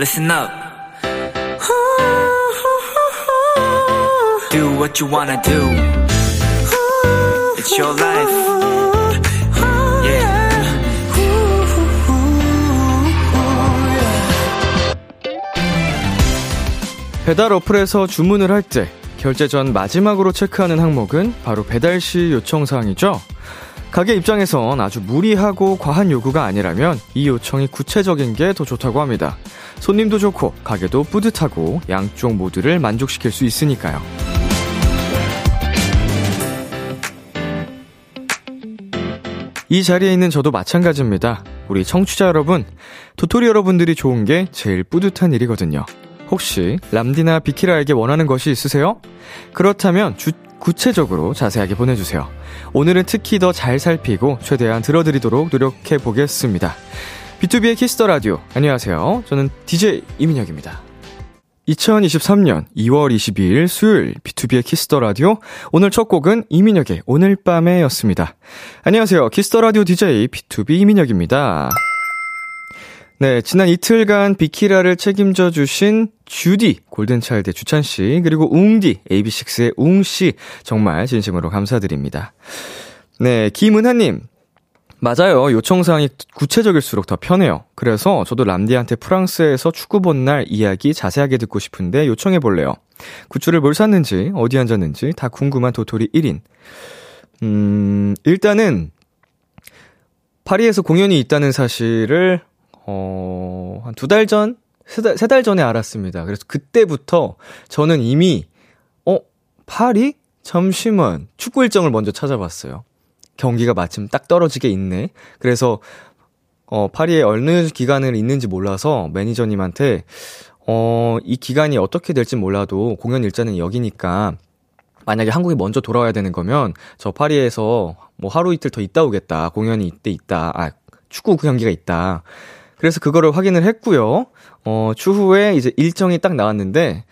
listen up. Do what you wanna do. It's your life. Yeah. 배달 어플에서 주문을 할 때 결제 전 마지막으로 체크하는 항목은 바로 배달 시 요청 사항이죠. 가게 입장에선 아주 무리하고 과한 요구가 아니라면 이 요청이 구체적인 게 더 좋다고 합니다. 손님도 좋고 가게도 뿌듯하고 양쪽 모두를 만족시킬 수 있으니까요. 이 자리에 있는 저도 마찬가지입니다. 우리 청취자 여러분, 도토리 여러분들이 좋은 게 제일 뿌듯한 일이거든요. 혹시 람디나 비키라에게 원하는 것이 있으세요? 그렇다면 주, 구체적으로 자세하게 보내주세요. 오늘은 특히 더 잘 살피고 최대한 들어드리도록 노력해 보겠습니다. B2B의 키스터 라디오. 안녕하세요. 저는 DJ 이민혁입니다. 2023년 2월 22일 수요일 B2B의 키스터 라디오. 오늘 첫 곡은 이민혁의 오늘 밤에였습니다. 안녕하세요. 키스터 라디오 DJ B2B 이민혁입니다. 네, 지난 이틀간 비키라를 책임져 주신 주디, 골든차일드 주찬씨, 그리고 웅디, AB6IX의 웅씨, 정말 진심으로 감사드립니다. 네, 김은하님. 맞아요. 요청사항이 구체적일수록 더 편해요. 그래서 저도 람디한테 프랑스에서 축구 본 날 이야기 자세하게 듣고 싶은데 요청해 볼래요. 굿즈를 뭘 샀는지, 어디 앉았는지 다 궁금한 도토리 1인. 음, 일단은, 파리에서 공연이 있다는 사실을 어, 한 두 달 전? 세 달, 세달 전에 알았습니다. 그래서 그때부터 저는 이미, 어, 파리? 잠시만. 축구 일정을 먼저 찾아봤어요. 경기가 마침 딱 떨어지게 있네. 그래서, 어, 파리에 어느 기간을 있는지 몰라서 매니저님한테, 어, 이 기간이 어떻게 될지 몰라도 공연 일자는 여기니까, 만약에 한국에 먼저 돌아와야 되는 거면, 저 파리에서 뭐 하루 이틀 더 있다 오겠다. 공연이 이때 있다. 아, 축구 경기가 있다. 그래서 그거를 확인을 했고요. 어, 추후에 이제 일정이 딱 나왔는데,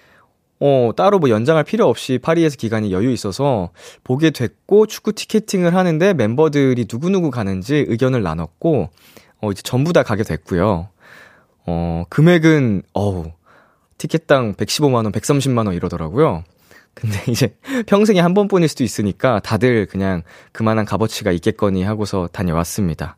어, 따로 뭐 연장할 필요 없이 파리에서 기간이 여유 있어서 보게 됐고, 축구 티켓팅을 하는데 멤버들이 누구누구 가는지 의견을 나눴고, 어, 이제 전부 다 가게 됐고요. 어, 금액은, 어우, 티켓당 115만 원, 130만 원 이러더라고요. 근데 이제 평생에 한 번뿐일 수도 있으니까 다들 그냥 그만한 값어치가 있겠거니 하고서 다녀왔습니다.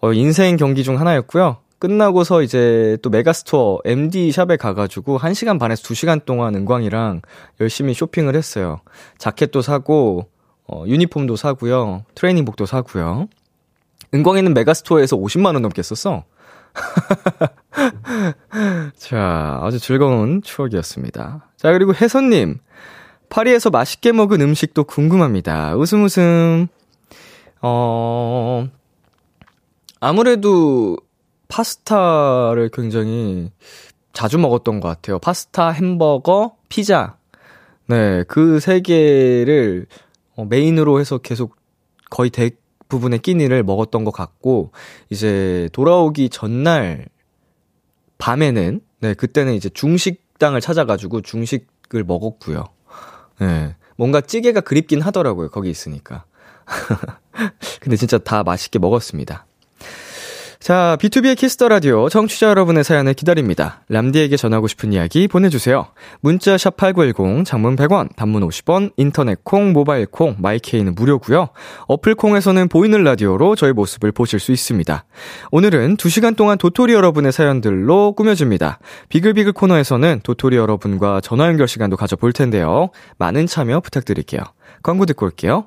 어, 인생 경기 중 하나였고요. 끝나고서 이제 또 메가스토어 MD 샵에 가가지고 1시간 반에서 2시간 동안 은광이랑 열심히 쇼핑을 했어요. 자켓도 사고, 어, 유니폼도 사고요. 트레이닝복도 사고요. 은광이는 megastore에서 50만원 넘게 썼어. 자, 아주 즐거운 추억이었습니다. 자, 그리고 혜선님. 파리에서 맛있게 먹은 음식도 궁금합니다. 웃음 웃음. 어, 아무래도 파스타를 굉장히 자주 먹었던 것 같아요. 파스타, 햄버거, 피자. 네, 그 세 개를 어, 메인으로 해서 계속 거의 대부분의 끼니를 먹었던 것 같고, 이제 돌아오기 전날 밤에는, 네, 그때는 이제 중식당을 찾아가지고 중식을 먹었고요. 네, 뭔가 찌개가 그립긴 하더라고요. 거기 있으니까. 근데 진짜 다 맛있게 먹었습니다. 자, B2B의 키스터 라디오 청취자 여러분의 사연을 기다립니다. 람디에게 전하고 싶은 이야기 보내주세요. 문자 샵 #8910 장문 100원, 단문 50원, 인터넷 콩, 모바일 콩, 마이케이는 무료고요. 어플 콩에서는 보이는 라디오로 저희 모습을 보실 수 있습니다. 오늘은 2시간 동안 도토리 여러분의 사연들로 꾸며집니다. 비글비글 코너에서는 도토리 여러분과 전화 연결 시간도 가져볼 텐데요. 많은 참여 부탁드릴게요. 광고 듣고 올게요.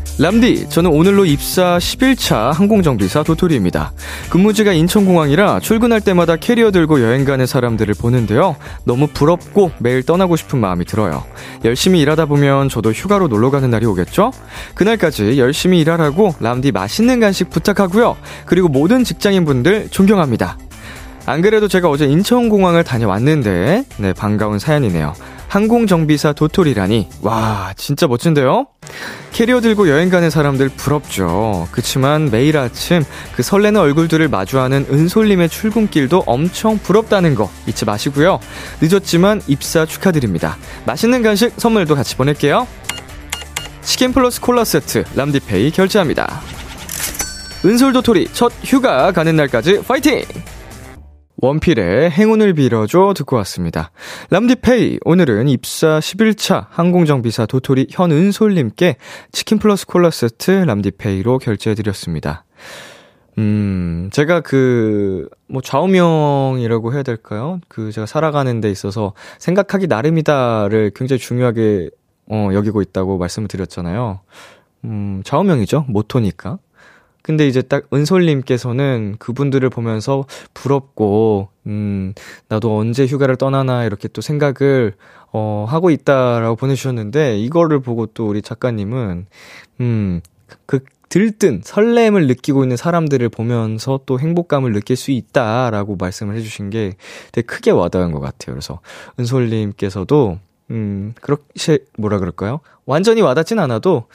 람디, 저는 오늘로 입사 11차 항공정비사 도토리입니다. 근무지가 인천공항이라 출근할 때마다 캐리어 들고 여행 가는 사람들을 보는데요. 너무 부럽고 매일 떠나고 싶은 마음이 들어요. 열심히 일하다 보면 저도 휴가로 놀러 가는 날이 오겠죠? 그날까지 열심히 일하라고 람디 맛있는 간식 부탁하고요. 그리고 모든 직장인분들 존경합니다. 안 그래도 제가 어제 인천공항을 다녀왔는데, 네, 반가운 사연이네요. 항공정비사 도토리라니, 와, 진짜 멋진데요? 캐리어 들고 여행 가는 사람들 부럽죠. 그치만 매일 아침 그 설레는 얼굴들을 마주하는 은솔님의 출근길도 엄청 부럽다는 거 잊지 마시고요. 늦었지만 입사 축하드립니다. 맛있는 간식 선물도 같이 보낼게요. 치킨 플러스 콜라 세트 람디페이 결제합니다. 은솔 도토리 첫 휴가 가는 날까지 파이팅! 원필의 행운을 빌어줘 듣고 왔습니다. 람디페이, 오늘은 입사 11차 항공정비사 도토리 현은솔님께 치킨 플러스 콜라 세트 람디페이로 결제해드렸습니다. 음, 제가 그, 뭐, 좌우명이라고 해야 될까요? 그, 제가 살아가는 데 있어서 생각하기 나름이다를 굉장히 중요하게, 어, 여기고 있다고 말씀을 드렸잖아요. 음, 좌우명이죠. 모토니까. 근데 이제 딱 은솔님께서는 그분들을 보면서 부럽고, 음, 나도 언제 휴가를 떠나나 이렇게 또 생각을, 어, 하고 있다라고 보내주셨는데, 이거를 보고 또 우리 작가님은, 음, 그 들뜬 설렘을 느끼고 있는 사람들을 보면서 또 행복감을 느낄 수 있다라고 말씀을 해주신 게 되게 크게 와닿은 것 같아요. 그래서 은솔님께서도, 음, 그렇게, 뭐라 그럴까요? 완전히 와닿진 않아도,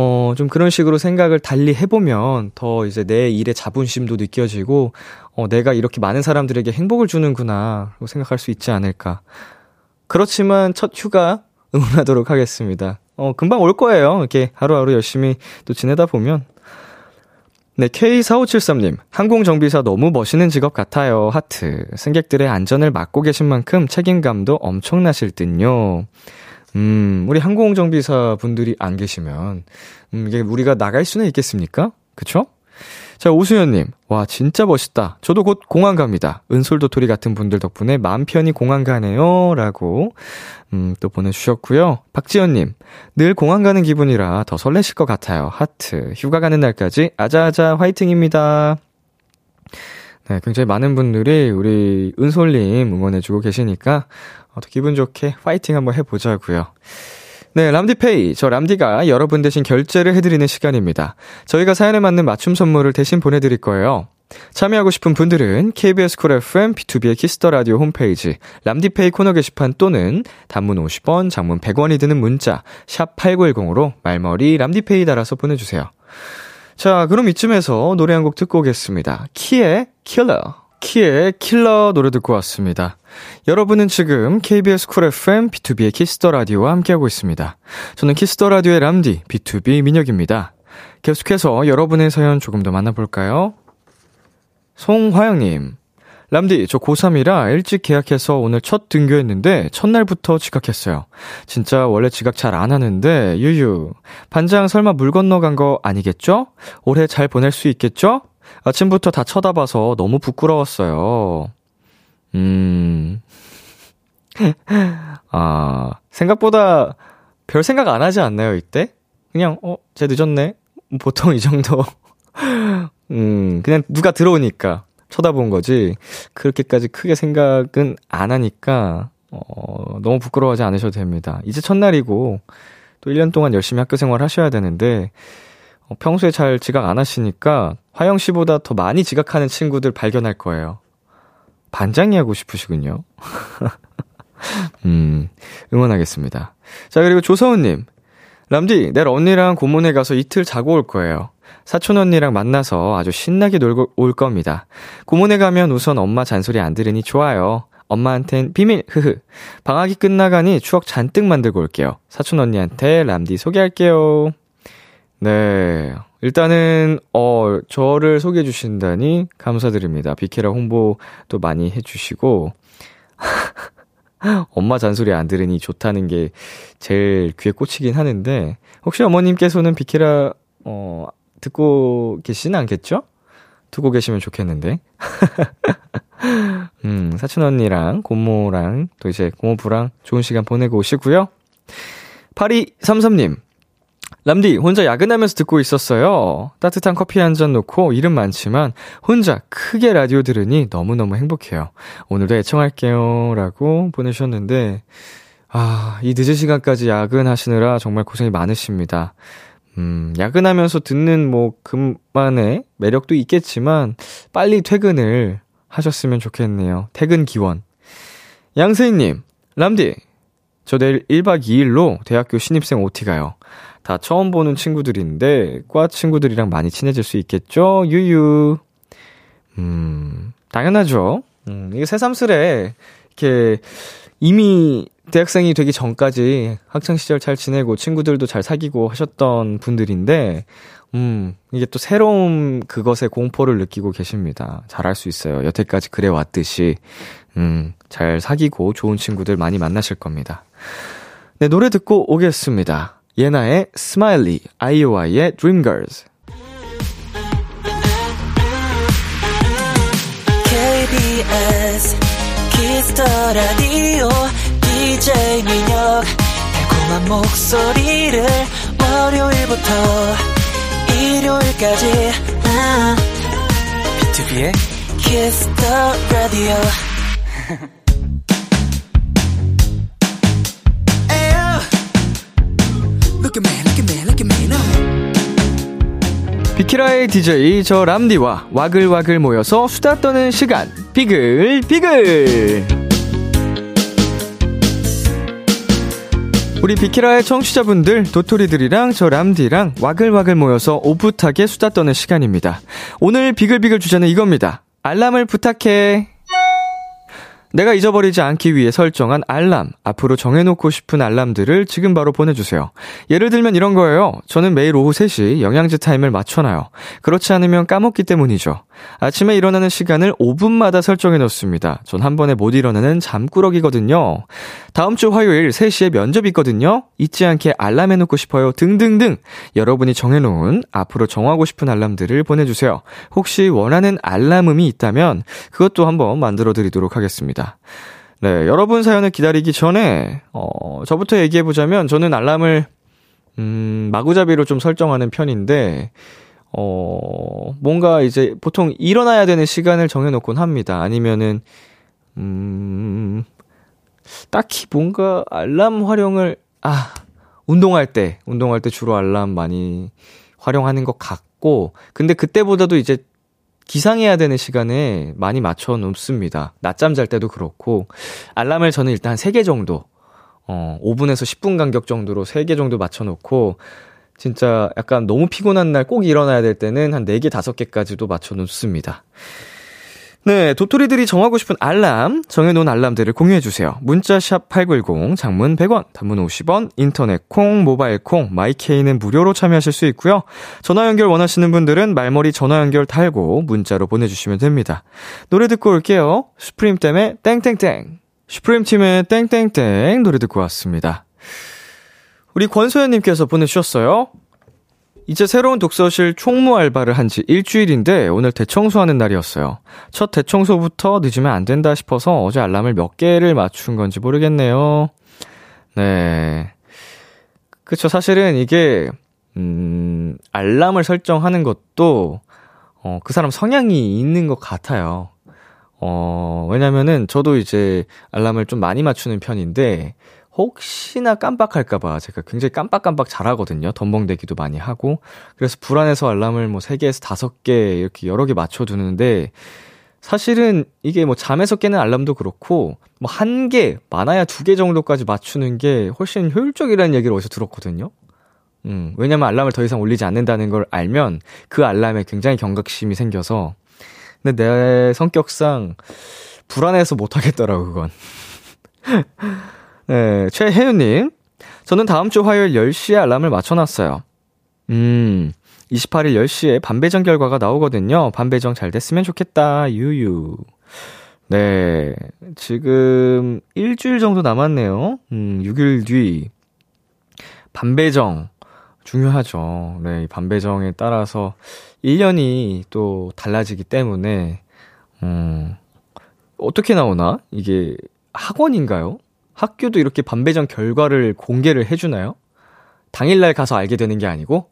어, 좀 그런 식으로 생각을 달리 해보면 더 이제 내 일의 자부심도 느껴지고, 어, 내가 이렇게 많은 사람들에게 행복을 주는구나, 라고 생각할 수 있지 않을까. 그렇지만 첫 휴가 응원하도록 하겠습니다. 어, 금방 올 거예요. 이렇게 하루하루 열심히 또 지내다 보면. 네, K4573님. 항공정비사 너무 멋있는 직업 같아요. 하트. 승객들의 안전을 맡고 계신 만큼 책임감도 엄청나실 듯요. 음, 우리 항공정비사 분들이 안 계시면, 음, 이게 우리가 나갈 수는 있겠습니까? 그쵸? 자, 오수연님. 와, 진짜 멋있다. 저도 곧 공항 갑니다. 은솔 도토리 같은 분들 덕분에 마음 편히 공항 가네요. 라고, 음, 또 보내주셨고요. 박지연님. 늘 공항 가는 기분이라 더 설레실 것 같아요. 하트. 휴가 가는 날까지 아자아자 화이팅입니다. 네, 굉장히 많은 분들이 우리 은솔님 응원해주고 계시니까, 어, 더 기분 좋게 파이팅 한번 해보자고요. 네, 람디페이. 저 람디가 여러분 대신 결제를 해드리는 시간입니다. 저희가 사연에 맞는 맞춤 선물을 대신 보내드릴 거예요. 참여하고 싶은 분들은 KBS 쿨 FM B2B의 키스터 라디오 홈페이지 람디페이 코너 게시판 또는 단문 50원, 장문 100원이 드는 문자 샵 8910으로 말머리 람디페이 달아서 보내 주세요. 자, 그럼 이쯤에서 노래 한 곡 듣고 오겠습니다. 키의 킬러. 키의 킬러 노래 듣고 왔습니다. 여러분은 지금 KBS 쿨 FM B2B의 키스터 라디오와 함께하고 있습니다. 저는 키스터 라디오의 람디 B2B 민혁입니다. 계속해서 여러분의 사연 조금 더 만나볼까요? 송화영님. 람디, 저 고3이라 일찍 계약해서 오늘 첫 등교했는데 첫날부터 지각했어요. 진짜 원래 지각 잘 안 하는데, 유유. 반장 설마 물 건너간 거 아니겠죠? 올해 잘 보낼 수 있겠죠? 아침부터 다 쳐다봐서 너무 부끄러웠어요. 음. 아, 생각보다 별 생각 안 하지 않나요, 이때? 그냥, 어, 쟤 늦었네? 보통 이 정도. 음, 그냥 누가 들어오니까 쳐다본 거지. 그렇게까지 크게 생각은 안 하니까, 어, 너무 부끄러워하지 않으셔도 됩니다. 이제 첫날이고, 또 1년 동안 열심히 학교 생활 하셔야 되는데, 어, 평소에 잘 지각 안 하시니까 화영 씨보다 더 많이 지각하는 친구들 발견할 거예요. 반장이 하고 싶으시군요. 음, 응원하겠습니다. 자, 그리고 조서은님. 람디, 내일 언니랑 고문에 가서 이틀 자고 올 거예요. 사촌 언니랑 만나서 아주 신나게 놀고 올 겁니다. 고문에 가면 우선 엄마 잔소리 안 들으니 좋아요. 엄마한텐 비밀, 흐흐. 방학이 끝나가니 추억 잔뜩 만들고 올게요. 사촌 언니한테 람디 소개할게요. 네. 일단은, 어, 저를 소개해 주신다니 감사드립니다. 비케라 홍보도 많이 해주시고, 엄마 잔소리 안 들으니 좋다는 게 제일 귀에 꽂히긴 하는데, 혹시 어머님께서는 비케라, 어, 듣고 계시진 않겠죠? 두고 계시면 좋겠는데. 음, 사촌 언니랑 고모랑 또 이제 고모부랑 좋은 시간 보내고 오시고요. 8233님. 람디, 혼자 야근하면서 듣고 있었어요. 따뜻한 커피 한 잔 놓고 일은 많지만 혼자 크게 라디오 들으니 너무너무 행복해요. 오늘도 애청할게요. 라고 보내주셨는데, 아, 이 늦은 시간까지 야근하시느라 정말 고생이 많으십니다. 음, 야근하면서 듣는 뭐, 그만의 매력도 있겠지만, 빨리 퇴근을 하셨으면 좋겠네요. 퇴근 기원. 양세희 님, 람디, 저 내일 1박 2일로 대학교 신입생 OT 가요. 다 처음 보는 친구들인데, 과 친구들이랑 많이 친해질 수 있겠죠? 유유. 음, 당연하죠. 음, 이게 새삼스레, 이렇게, 이미 대학생이 되기 전까지 학창시절 잘 지내고 친구들도 잘 사귀고 하셨던 분들인데, 음, 이게 또 새로운 그것에 공포를 느끼고 계십니다. 잘할 수 있어요. 여태까지 그래왔듯이, 음, 잘 사귀고 좋은 친구들 많이 만나실 겁니다. 네, 노래 듣고 오겠습니다. 예나의 Smiley, 아이오아이의 Dream Girls. KBS 키스터 라디오 DJ 민혁 달콤한 목소리를 월요일부터 일요일까지 아, 비투비의 Kiss the Radio Ayo. 비키라의 DJ 저 람디와 와글와글 모여서 수다 떠는 시간. 비글 비글! 우리 비키라의 청취자분들 도토리들이랑 저 람디랑 와글와글 모여서 오붓하게 수다 떠는 시간입니다. 오늘 비글비글 주제는 이겁니다. 알람을 부탁해 내가 잊어버리지 않기 위해 설정한 알람, 앞으로 정해놓고 싶은 알람들을 지금 바로 보내주세요. 예를 들면 이런 거예요. 저는 매일 오후 3시 영양제 타임을 맞춰놔요. 그렇지 않으면 까먹기 때문이죠. 아침에 일어나는 시간을 5분마다 설정해 놓습니다. 전 한 번에 못 일어나는 잠꾸러기거든요. 다음 주 화요일 3시에 면접 있거든요. 잊지 않게 알람 해놓고 싶어요. 등등등. 여러분이 정해놓은 앞으로 정하고 싶은 알람들을 보내주세요. 혹시 원하는 알람음이 있다면 그것도 한번 만들어 드리도록 하겠습니다. 네, 여러분 사연을 기다리기 전에, 어, 저부터 얘기해보자면 저는 알람을, 음, 마구잡이로 좀 설정하는 편인데, 어, 뭔가 이제 보통 일어나야 되는 시간을 정해놓곤 합니다. 아니면은, 음, 딱히 뭔가 알람 활용을, 아, 운동할 때, 운동할 때 주로 알람 많이 활용하는 것 같고, 근데 그때보다도 이제 기상해야 되는 시간에 많이 맞춰 놓습니다. 낮잠 잘 때도 그렇고, 알람을 저는 일단 3개 정도, 어, 5분에서 10분 간격 정도로 3개 정도 맞춰 놓고, 진짜 약간 너무 피곤한 날 꼭 일어나야 될 때는 한 4개, 5개까지도 맞춰 놓습니다. 네, 도토리들이 정하고 싶은 알람, 정해놓은 알람들을 공유해주세요. 문자샵 8910, 장문 100원, 단문 50원, 인터넷 콩, 모바일 콩, 마이케이는 무료로 참여하실 수 있고요. 전화 연결 원하시는 분들은 말머리 전화 연결 달고 문자로 보내주시면 됩니다. 노래 듣고 올게요. 슈프림 때문에 땡땡땡. 슈프림 팀의 땡땡땡 노래 듣고 왔습니다. 우리 권소연님께서 보내주셨어요. 이제 새로운 독서실 총무 알바를 한 지 일주일인데 오늘 대청소하는 날이었어요. 첫 대청소부터 늦으면 안 된다 싶어서 어제 알람을 몇 개를 맞춘 건지 모르겠네요. 네. 그쵸. 사실은 이게, 음, 알람을 설정하는 것도, 어, 그 사람 성향이 있는 것 같아요. 어, 왜냐면은 저도 이제 알람을 좀 많이 맞추는 편인데, 혹시나 깜빡할까봐 제가 굉장히 깜빡깜빡 잘하거든요. 덤벙대기도 많이 하고. 그래서 불안해서 알람을 뭐 3개에서 5개 이렇게 여러 개 맞춰두는데, 사실은 이게 뭐 잠에서 깨는 알람도 그렇고, 뭐 한 개, 많아야 두 개 정도까지 맞추는 게 훨씬 효율적이라는 얘기를 어디서 들었거든요. 음, 왜냐면 알람을 더 이상 올리지 않는다는 걸 알면 그 알람에 굉장히 경각심이 생겨서. 근데 내 성격상 불안해서 못하겠더라고, 그건. 네, 최혜윤님. 저는 다음 주 화요일 10시에 알람을 맞춰놨어요. 음, 28일 10시에 반배정 결과가 나오거든요. 반배정 잘 됐으면 좋겠다. 유유. 네, 지금 일주일 정도 남았네요. 음, 6일 뒤. 반배정. 중요하죠. 네, 이 반배정에 따라서 1년이 또 달라지기 때문에, 음, 어떻게 나오나? 이게 학원인가요? 학교도 이렇게 반배정 결과를 공개를 해주나요? 당일날 가서 알게 되는 게 아니고?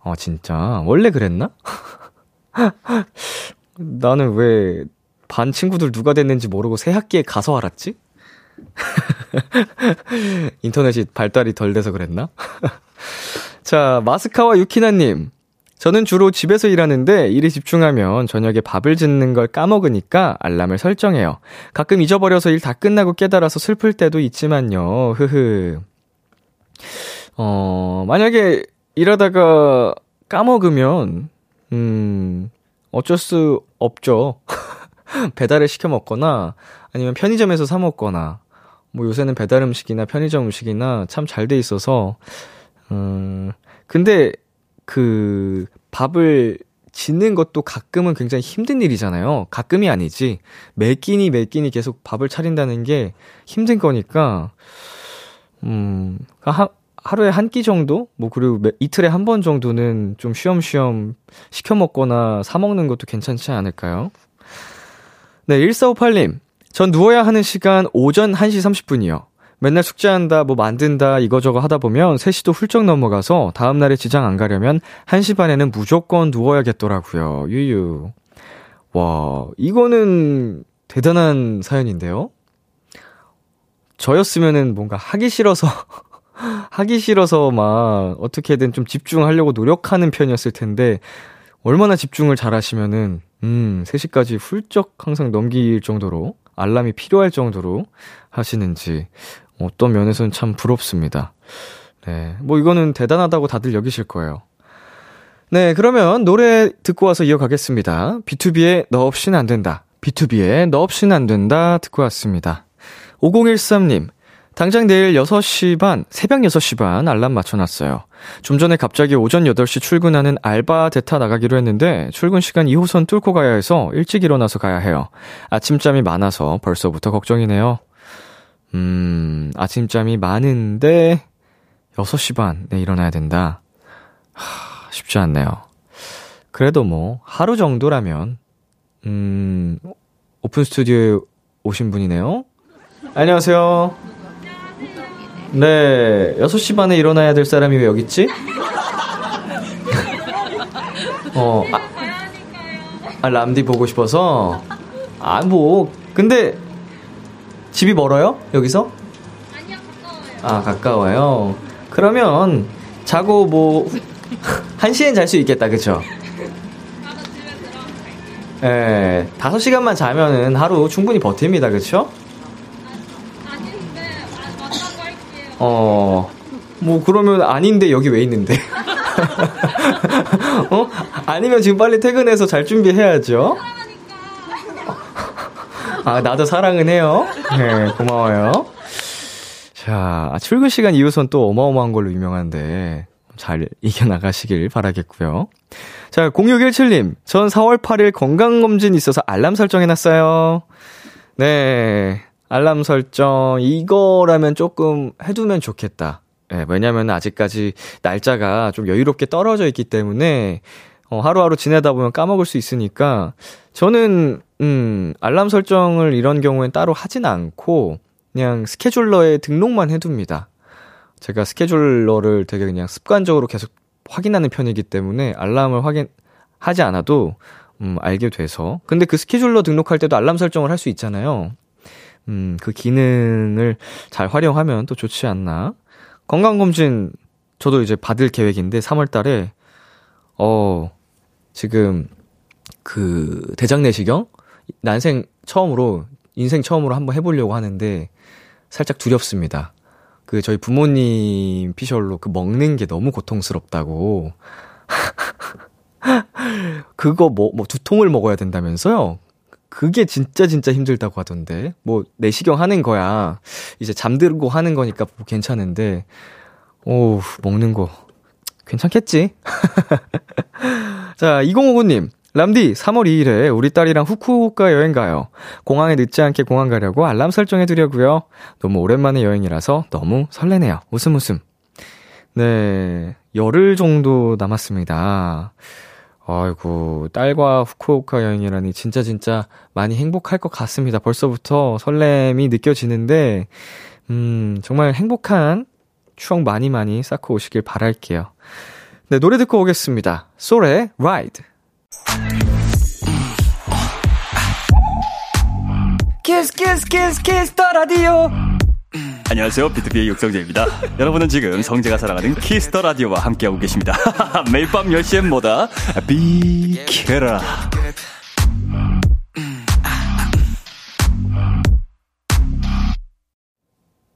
어, 진짜. 원래 그랬나? 나는 왜 반 친구들 누가 됐는지 모르고 새 학기에 가서 알았지? 인터넷이 발달이 덜 돼서 그랬나? 자, 마스카와 유키나님. 저는 주로 집에서 일하는데 일에 집중하면 저녁에 밥을 짓는 걸 까먹으니까 알람을 설정해요. 가끔 잊어버려서 일 다 끝나고 깨달아서 슬플 때도 있지만요. 흐흐. 어, 만약에 일하다가 까먹으면, 음, 어쩔 수 없죠. 배달을 시켜 먹거나 아니면 편의점에서 사 먹거나 뭐 요새는 배달 음식이나 편의점 음식이나 참 잘 돼 있어서 음 근데 그 밥을 짓는 것도 가끔은 굉장히 힘든 일이잖아요. 가끔이 아니지. 매 끼니 매 끼니 계속 밥을 차린다는 게 힘든 거니까, 음, 하, 하루에 한 끼 정도? 뭐, 그리고 매, 이틀에 한 번 정도는 좀 쉬엄쉬엄 시켜 먹거나 사 먹는 것도 괜찮지 않을까요? 네, 1458님. 전 누워야 하는 시간 오전 1시 30분이요. 맨날 숙제한다, 뭐 만든다, 이거저거 하다 보면 3시도 훌쩍 넘어가서 다음날에 지장 안 가려면 1시 반에는 무조건 누워야겠더라고요. 유유. 와, 이거는 대단한 사연인데요? 저였으면은 뭔가 하기 싫어서, 하기 싫어서 막 어떻게든 좀 집중하려고 노력하는 편이었을 텐데, 얼마나 집중을 잘 하시면은, 음, 3시까지 훌쩍 항상 넘길 정도로, 알람이 필요할 정도로 하시는지, 어떤 면에서는 참 부럽습니다. 네. 뭐 이거는 대단하다고 다들 여기실 거예요. 네, 그러면 노래 듣고 와서 이어가겠습니다. B2B의 너 없이는 안 된다. B2B의 너 없이는 안 된다 듣고 왔습니다. 5013님, 당장 내일 6시 반, 새벽 6시 반 알람 맞춰놨어요. 좀 전에 갑자기 오전 8시 출근하는 알바 대타 나가기로 했는데 출근 시간 2호선 뚫고 가야 해서 일찍 일어나서 가야 해요. 아침잠이 많아서 벌써부터 걱정이네요. 음, 아침잠이 많은데 6시 반에 일어나야 된다. 하, 쉽지 않네요. 그래도 뭐 하루 정도라면 음, 오픈 스튜디오에 오신 분이네요. 안녕하세요. 네, 6시 반에 일어나야 될 사람이 왜 여기 있지? 어, 아, 아, 람디 보고 싶어서? 아, 뭐, 근데, 집이 멀어요? 여기서? 아니요, 가까워요. 아, 가까워요. 그러면, 자고 뭐, 1시엔 잘 수 있겠다, 그쵸? 예, 5시간만 자면은 하루 충분히 버팁니다, 그쵸? 아, 할게요. 어, 뭐, 그러면 아닌데 여기 왜 있는데? 어? 아니면 지금 빨리 퇴근해서 잘 준비해야죠? 아, 나도 사랑은 해요. 네, 고마워요. 자, 아, 출근 시간 2호선 또 어마어마한 걸로 유명한데, 잘 이겨나가시길 바라겠고요. 자, 0617님, 전 4월 8일 건강검진 있어서 알람 설정해놨어요. 네, 알람 설정, 이거라면 조금 해두면 좋겠다. 예, 왜냐면 아직까지 날짜가 좀 여유롭게 떨어져 있기 때문에, 어, 하루하루 지내다 보면 까먹을 수 있으니까, 저는, 음, 알람 설정을 이런 경우엔 따로 하진 않고, 그냥 스케줄러에 등록만 해둡니다. 제가 스케줄러를 되게 그냥 습관적으로 계속 확인하는 편이기 때문에 알람을 확인하지 않아도, 음, 알게 돼서. 근데 그 스케줄러 등록할 때도 알람 설정을 할 수 있잖아요. 음, 그 기능을 잘 활용하면 또 좋지 않나. 건강검진 저도 이제 받을 계획인데 3월 달에 어 지금 그 대장 내시경 난생 처음으로 인생 처음으로 한번 해보려고 하는데 살짝 두렵습니다. 그 저희 부모님 피셜로 그 먹는 게 너무 고통스럽다고 그거 뭐 뭐 두 통을 먹어야 된다면서요? 그게 진짜 진짜 힘들다고 하던데. 뭐, 내시경 하는 거야. 이제 잠들고 하는 거니까 뭐 괜찮은데. 오, 먹는 거. 괜찮겠지? 자, 2059님. 람디, 3월 2일에 우리 딸이랑 후쿠오카 여행 가요. 공항에 늦지 않게 공항 가려고 알람 설정해두려고요. 너무 오랜만에 여행이라서 너무 설레네요. 웃음 웃음. 네, 열흘 정도 남았습니다. 아이고, 딸과 후쿠오카 여행이라니 진짜 진짜 많이 행복할 것 같습니다. 벌써부터 설렘이 느껴지는데, 음, 정말 행복한 추억 많이 많이 쌓고 오시길 바랄게요. 네, 노래 듣고 오겠습니다. 쏠의 Ride. Kiss Kiss Kiss Kiss the Radio 안녕하세요. BTOB의 육성재입니다. 여러분은 지금 성재가 사랑하는 Kiss the Radio와 함께하고 계십니다. 매일 밤 10시엔 뭐다? 비키라.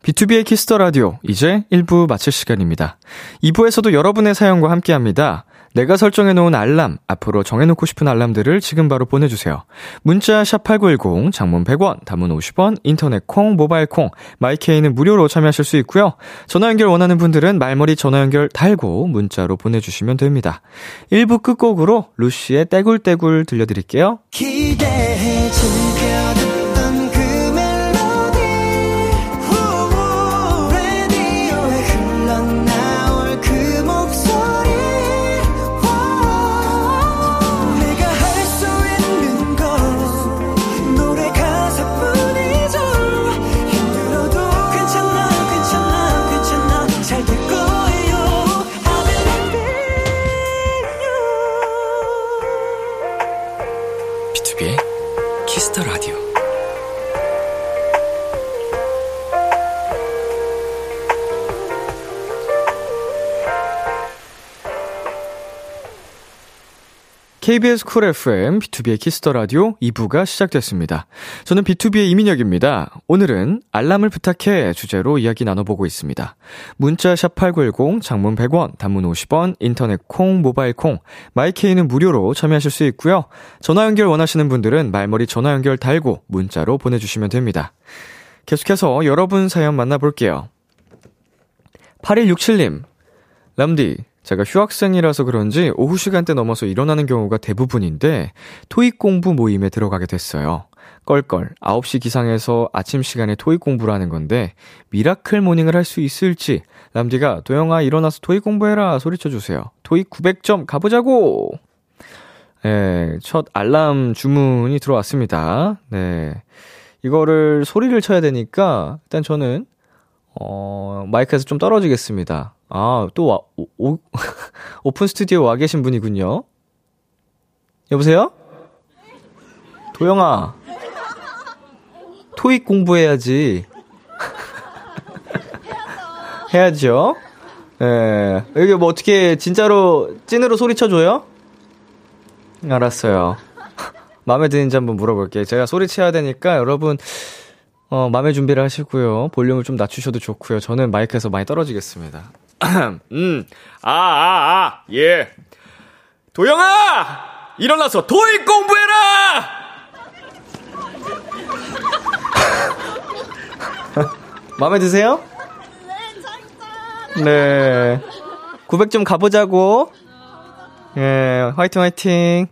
B2B의 키스터 라디오 이제 1부 마칠 시간입니다. 2부에서도 여러분의 사연과 함께합니다. 내가 설정해 놓은 알람 앞으로 정해 놓고 싶은 알람들을 지금 바로 보내 주세요. 문자 샵8910 장문 100원, 단문 50원, 인터넷 콩, 모바일 콩, 마이케이는 무료로 참여하실 수 있고요. 전화 연결 원하는 분들은 말머리 전화 연결 달고 문자로 보내 주시면 됩니다. 1부 끝곡으로 루시의 떼굴떼굴 들려 드릴게요. 기대해 즐겨 KBS 쿨 FM, B2B의 키스터 라디오 2부가 시작됐습니다. 저는 BTOB의 이민혁입니다. 오늘은 알람을 부탁해 주제로 이야기 나눠보고 있습니다. 문자 샵8910, 장문 100원, 단문 50원, 인터넷 콩, 모바일 콩, 마이케이는 무료로 참여하실 수 있고요. 전화 연결 원하시는 분들은 말머리 전화 연결 달고 문자로 보내주시면 됩니다. 계속해서 여러분 사연 만나볼게요. 8167님, 람디, 제가 휴학생이라서 그런지 오후 시간대 넘어서 일어나는 경우가 대부분인데 토익 공부 모임에 들어가게 됐어요. 껄껄 9시 기상해서 아침 시간에 토익 공부를 하는 건데 miracle morning을 할 수 있을지 람디가 도영아 일어나서 토익 공부해라 소리쳐 주세요. 토익 900점 가보자고. 예, 첫 알람 주문이 들어왔습니다. 네. 이거를 소리를 쳐야 되니까 일단 저는 어, 마이크에서 좀 떨어지겠습니다. 아, 또 와, 오, 오, 오픈 스튜디오 와 계신 분이군요. 여보세요? 도영아. 토익 공부해야지. 해야죠. 예. 여기 뭐 어떻게 진짜로 찐으로 소리쳐줘요? 알았어요. 마음에 드는지 한번 물어볼게요. 제가 소리쳐야 되니까 여러분, 어, 마음의 준비를 하시고요. 볼륨을 좀 낮추셔도 좋고요. 저는 마이크에서 많이 떨어지겠습니다. 음, 아, 아, 아, 예. 도영아! 일어나서 토익 공부해라! 마음에 드세요? 네. 900점 가보자고. 예, 화이팅, 화이팅.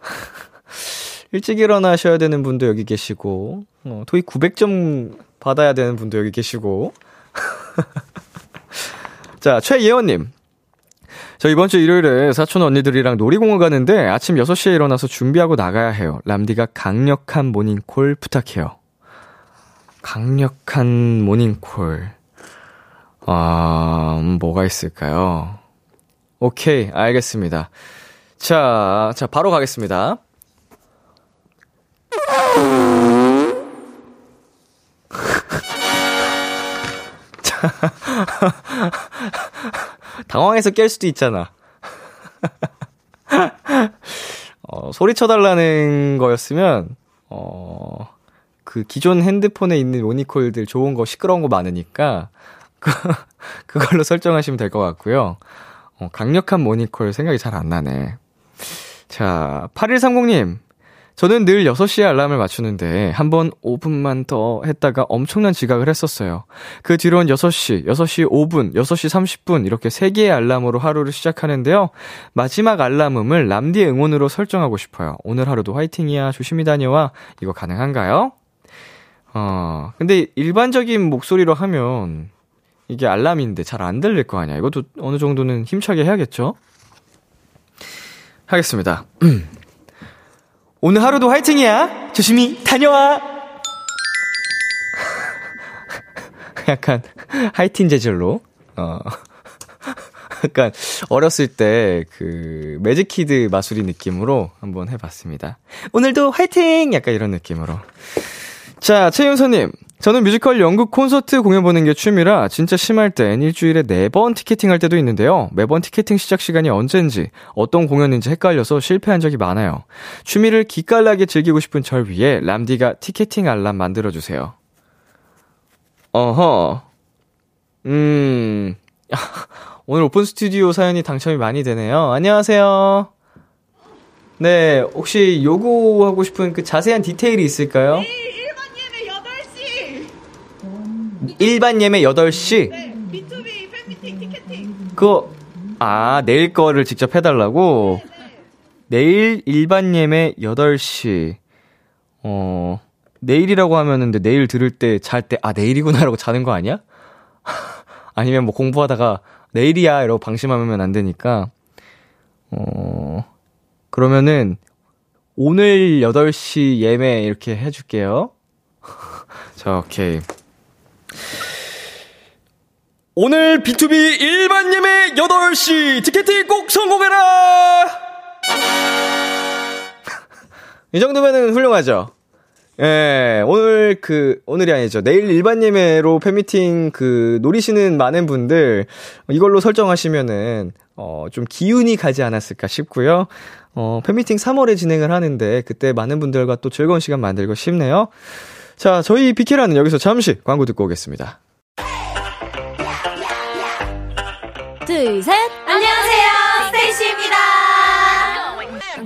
일찍 일어나셔야 되는 분도 여기 계시고, 어, 토익 900점 받아야 되는 분도 여기 계시고. 자, 최예원님. 저 이번 주 일요일에 사촌 언니들이랑 놀이공원 가는데 아침 6시에 일어나서 준비하고 나가야 해요. 람디가 강력한 모닝콜 부탁해요. 강력한 모닝콜. 아, 음, 뭐가 있을까요? 오케이, 알겠습니다. 자, 자, 바로 가겠습니다. 당황해서 깰 수도 있잖아. 어, 소리쳐달라는 거였으면, 어, 그 기존 핸드폰에 있는 모니콜들 좋은 거 시끄러운 거 많으니까, 그, 그걸로 설정하시면 될 것 같고요. 어, 강력한 모니콜 생각이 잘 안 나네. 자, 8130님. 저는 늘 6시에 알람을 맞추는데 한 번 5분만 더 했다가 엄청난 지각을 했었어요. 그 뒤로는 6시, 6시 5분, 6시 30분 이렇게 3개의 알람으로 하루를 시작하는데요. 마지막 알람음을 람디의 응원으로 설정하고 싶어요. 오늘 하루도 화이팅이야. 조심히 다녀와. 이거 가능한가요? 어, 근데 일반적인 목소리로 하면 이게 알람인데 잘 안 들릴 거 아니야. 이것도 어느 정도는 힘차게 해야겠죠? 하겠습니다. 오늘 하루도 화이팅이야! 조심히 다녀와! 약간, 하이틴 재질로, 어. 약간, 어렸을 때, 그, 매직키드 마수리 느낌으로 한번 해봤습니다. 오늘도 화이팅! 약간 이런 느낌으로. 자, 최윤서님. 저는 뮤지컬 연극 콘서트 공연 보는 게 취미라 진짜 심할 땐 일주일에 4번 티켓팅 할 때도 있는데요. 매번 티켓팅 시작 시간이 언젠지, 어떤 공연인지 헷갈려서 실패한 적이 많아요. 취미를 기깔나게 즐기고 싶은 절 위해 람디가 티켓팅 알람 만들어주세요. 어허. 음. 오늘 오픈 스튜디오 사연이 당첨이 많이 되네요. 안녕하세요. 네, 혹시 요구하고 싶은 그 자세한 디테일이 있을까요? 일반 예매 8시? 네, B2B 팬미팅 티켓팅. 그거, 아, 내일 거를 직접 해 달라고? 네, 네. 내일 일반 예매 8시. 어, 내일이라고 하면은, 근데 내일 들을 때, 잘 때, 아, 내일이구나라고 자는 거 아니야? 아니면 뭐 공부하다가, 내일이야, 이러고 방심하면 안 되니까. 어, 그러면은, 오늘 8시 예매 이렇게 해줄게요. 자, 오케이. 오늘 B2B 일반 예매 8시 티켓팅 꼭 성공해라! 이 정도면은 훌륭하죠? 예, 오늘 그, 오늘이 아니죠. 내일 일반 예매로 팬미팅 그, 노리시는 많은 분들, 이걸로 설정하시면은, 어, 좀 기운이 가지 않았을까 싶고요. 어, 팬미팅 3월에 진행을 하는데, 그때 많은 분들과 또 즐거운 시간 만들고 싶네요. 자, 저희 비키라는 여기서 잠시 광고 듣고 오겠습니다. 둘, 셋. 안녕하세요, 스테이시입니다.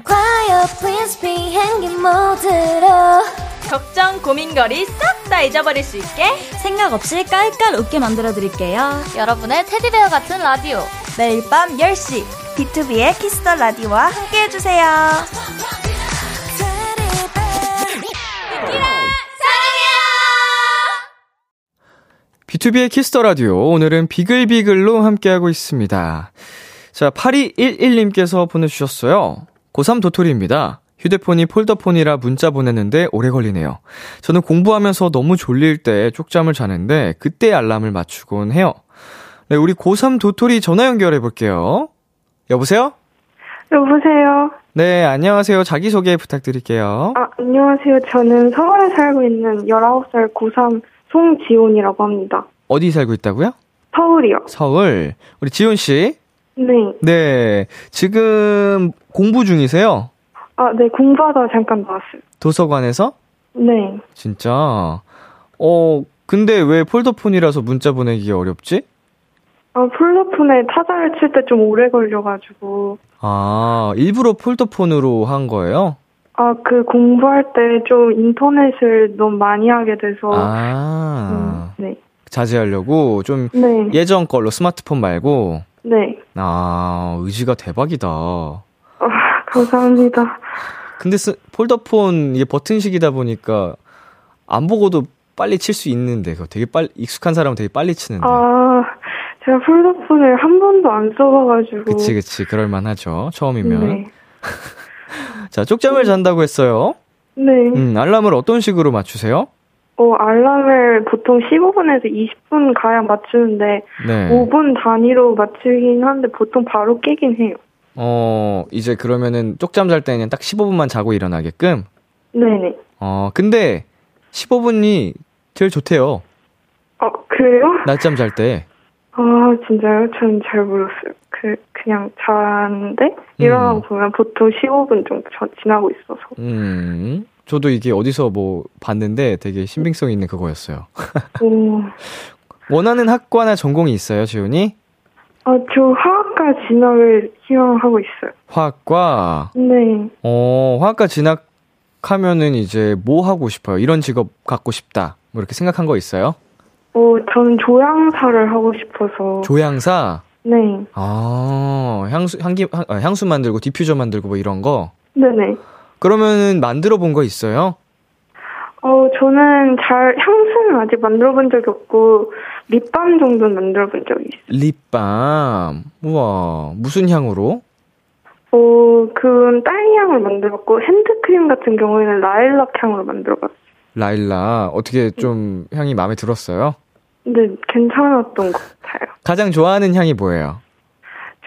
quiet, please be 행긴 모드로. 걱정, 고민거리 싹 다 잊어버릴 수 있게 생각 없이 깔깔 웃게 만들어드릴게요. 여러분의 테디베어 같은 라디오 매일 밤 10시 B2B의 키스터 라디오와 함께해주세요. B2B의 키스터 라디오. 오늘은 비글비글로 함께하고 있습니다. 자, 8211님께서 보내주셨어요. 고3 도토리입니다. 휴대폰이 폴더폰이라 문자 보냈는데 오래 걸리네요. 저는 공부하면서 너무 졸릴 때 쪽잠을 자는데 그때 알람을 맞추곤 해요. 네, 우리 고3 도토리 전화 연결해 볼게요. 여보세요? 여보세요? 네, 안녕하세요. 자기소개 부탁드릴게요. 아, 안녕하세요. 저는 서울에 살고 있는 19살 고3 송지온이라고 합니다. 어디 살고 있다고요? 서울이요. 서울. 우리 지온 씨. 네. 네. 지금 공부 중이세요? 아, 네. 공부하다 잠깐 나왔어요. 도서관에서? 네. 진짜. 어, 근데 왜 폴더폰이라서 문자 보내기가 어렵지? 아, 폴더폰에 타자를 칠 때 좀 오래 걸려가지고. 아, 일부러 폴더폰으로 한 거예요? 아, 그 공부할 때 좀 인터넷을 너무 많이 하게 돼서. 아. 음, 네. 자제하려고 좀 네. 예전 걸로 스마트폰 말고. 네. 아, 의지가 대박이다. 아, 감사합니다. 근데 스, 폴더폰 이게 버튼식이다 보니까 안 보고도 빨리 칠 수 있는데 그거 되게 빨리 익숙한 사람은 되게 빨리 치는데. 아, 제가 폴더폰을 한 번도 안 써봐가지고. 그치 그치 그럴 만하죠 처음이면. 네. 자 쪽잠을 잔다고 했어요. 네. 음 알람을 어떤 식으로 맞추세요? 어, 알람을 보통 15분에서 20분 가량 맞추는데 네. 5분 단위로 맞추긴 하는데 보통 바로 깨긴 해요. 어 이제 그러면은 쪽잠 잘 때는 딱 15분만 자고 일어나게끔. 네네. 어 근데 15분이 제일 좋대요. 어, 그래요? 낮잠 잘 때. 아, 진짜요? 저는 잘 몰랐어요. 그, 그냥 자는데 일어나고 음. 보면 보통 15분 정도 저- 지나고 있어서. 음. 저도 이게 어디서 뭐 봤는데 되게 신빙성 있는 그거였어요. 오. 원하는 학과나 전공이 있어요, 지훈이? 아, 저 화학과 진학을 희망하고 있어요. 화학과. 네. 어, 화학과 진학하면은 이제 뭐 하고 싶어요? 이런 직업 갖고 싶다. 뭐 이렇게 생각한 거 있어요? 어, 저는 조향사를 하고 싶어서. 조향사? 네. 아, 향수, 향기, 향, 아, 향수 만들고 디퓨저 만들고 뭐 이런 거? 네네. 그러면은 만들어 본 거 있어요? 어, 저는 잘, 향수는 아직 만들어 본 적이 없고, 립밤 정도는 만들어 본 적이 있어요. 립밤. 우와, 무슨 향으로? 어, 그건 딸기향을 만들었고, 핸드크림 같은 경우에는 라일락 향으로 만들어 봤어요. 라일락. 어떻게 좀 향이 마음에 들었어요? 근데 괜찮았던 것 같아요. 가장 좋아하는 향이 뭐예요?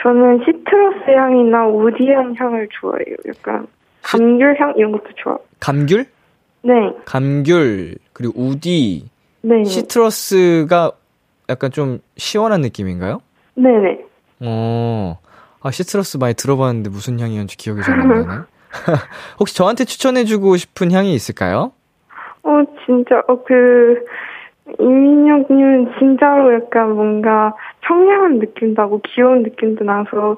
저는 시트러스 향이나 우디한 향을 좋아해요. 약간, 감귤 향 이런 것도 좋아. 감귤? 네, 감귤, 그리고 우디, 네. 시트러스가 약간 좀 시원한 느낌인가요? 네네. 어, 아, 시트러스 많이 들어봤는데 무슨 향이었는지 기억이 잘 안 나네. 혹시 저한테 추천해주고 싶은 향이 있을까요? 어, 진짜, 어, 그, 이민혁님은 진짜로 약간 뭔가 청량한 느낌도 나고 귀여운 느낌도 나서,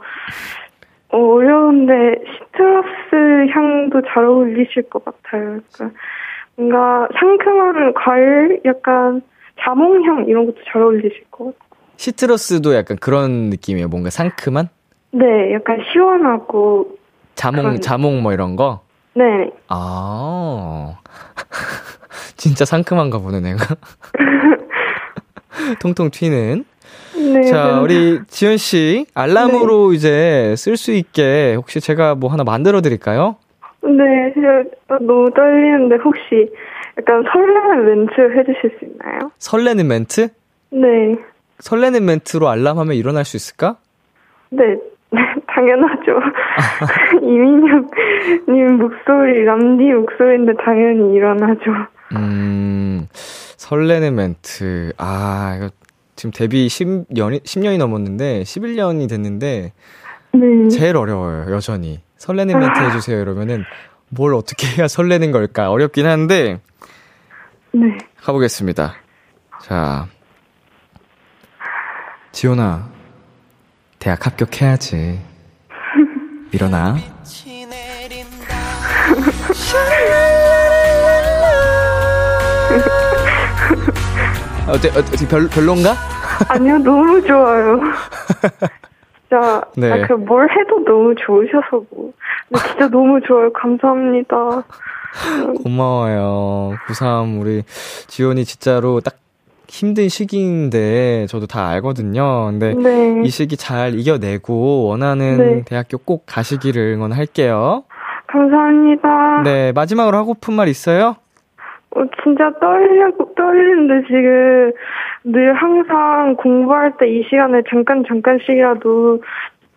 어, 어려운데 시트러스 향도 잘 어울리실 것 같아요. 약간 뭔가 상큼한 과일, 약간 자몽향 이런 것도 잘 어울리실 것 같아요. 시트러스도 약간 그런 느낌이에요. 뭔가 상큼한? 네, 약간 시원하고, 자몽, 그런- 자몽 뭐 이런 거? 네. 아, 진짜 상큼한가 보네, 내가. 통통 튀는. 네. 자, 네. 우리 지연씨, 알람으로 이제 쓸 수 있게 혹시 제가 뭐 하나 만들어 드릴까요? 네, 저 너무 떨리는데 혹시 약간 설레는 멘트 해주실 수 있나요? 설레는 멘트? 네, 설레는 멘트로 알람하면 일어날 수 있을까? 네, 당연하죠. 이민혁님 목소리, 람디 목소리인데 당연히 일어나죠. 음, 설레는 멘트. 아, 이거 지금 데뷔 10년이, 10년이 넘었는데, 11년이 됐는데, 네. 제일 어려워요, 여전히. 설레는 멘트 해주세요, 이러면은, 뭘 어떻게 해야 설레는 걸까? 어렵긴 한데, 네. 가보겠습니다. 자. 지훈아, 대학 합격해야지. 일어나. 어때, 어때, 별, 별론가? 아니요, 너무 좋아요. 진짜, 네. 아, 그뭘 해도 너무 좋으셔서 뭐. 근데 진짜 너무 좋아요. 감사합니다. 고마워요. 93, 우리 지원이 진짜로 딱 힘든 시기인데 저도 다 알거든요. 근데 네. 이 시기 잘 이겨내고 원하는 네. 대학교 꼭 가시기를 응원할게요. 감사합니다. 네, 마지막으로 하고픈 말 있어요? 어, 진짜 떨려, 떨리는데 지금 늘 항상 공부할 때 이 시간에 잠깐, 잠깐씩이라도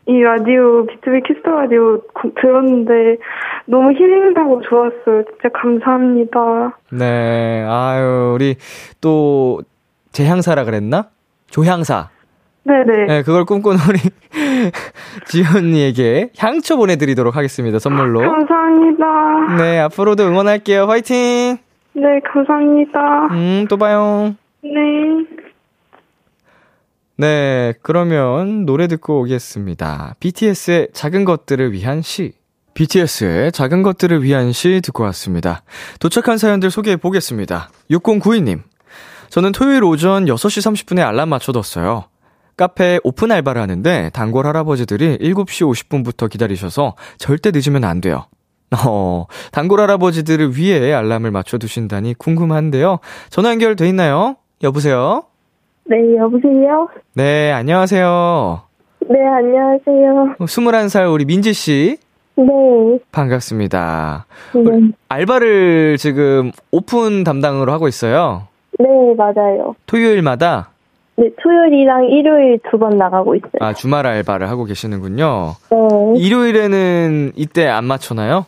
이 라디오, BTOB Kiss the Radio 고- 들었는데 너무 힐링되고 좋았어요. 진짜 감사합니다. 네, 아유, 우리 또 재향사라 그랬나? 조향사. 네네. 네, 그걸 꿈꾸는 우리 지연이에게 향초 보내드리도록 하겠습니다, 선물로. 감사합니다. 네, 앞으로도 응원할게요. 화이팅! 네, 감사합니다. 음, 또 봐요. 네. 네, 그러면 노래 듣고 오겠습니다. BTS의 작은 것들을 위한 시. BTS의 작은 것들을 위한 시 듣고 왔습니다. 도착한 사연들 소개해 보겠습니다. 6092님. 저는 토요일 오전 6시 30분에 알람 맞춰뒀어요. 카페 오픈 알바를 하는데 단골 할아버지들이 7시 50분부터 기다리셔서 절대 늦으면 안 돼요. 어, 단골 할아버지들을 위해 알람을 맞춰두신다니 궁금한데요. 전화 연결돼 있나요? 여보세요? 네, 여보세요? 네, 안녕하세요. 네, 안녕하세요. 21살 우리 민지 씨. 네, 반갑습니다. 네, 알바를 지금 오픈 담당으로 하고 있어요. 네, 맞아요. 토요일마다, 네, 토요일이랑 일요일 두 번 나가고 있어요. 아, 주말 알바를 하고 계시는군요. 네, 일요일에는 이때 안 맞춰나요?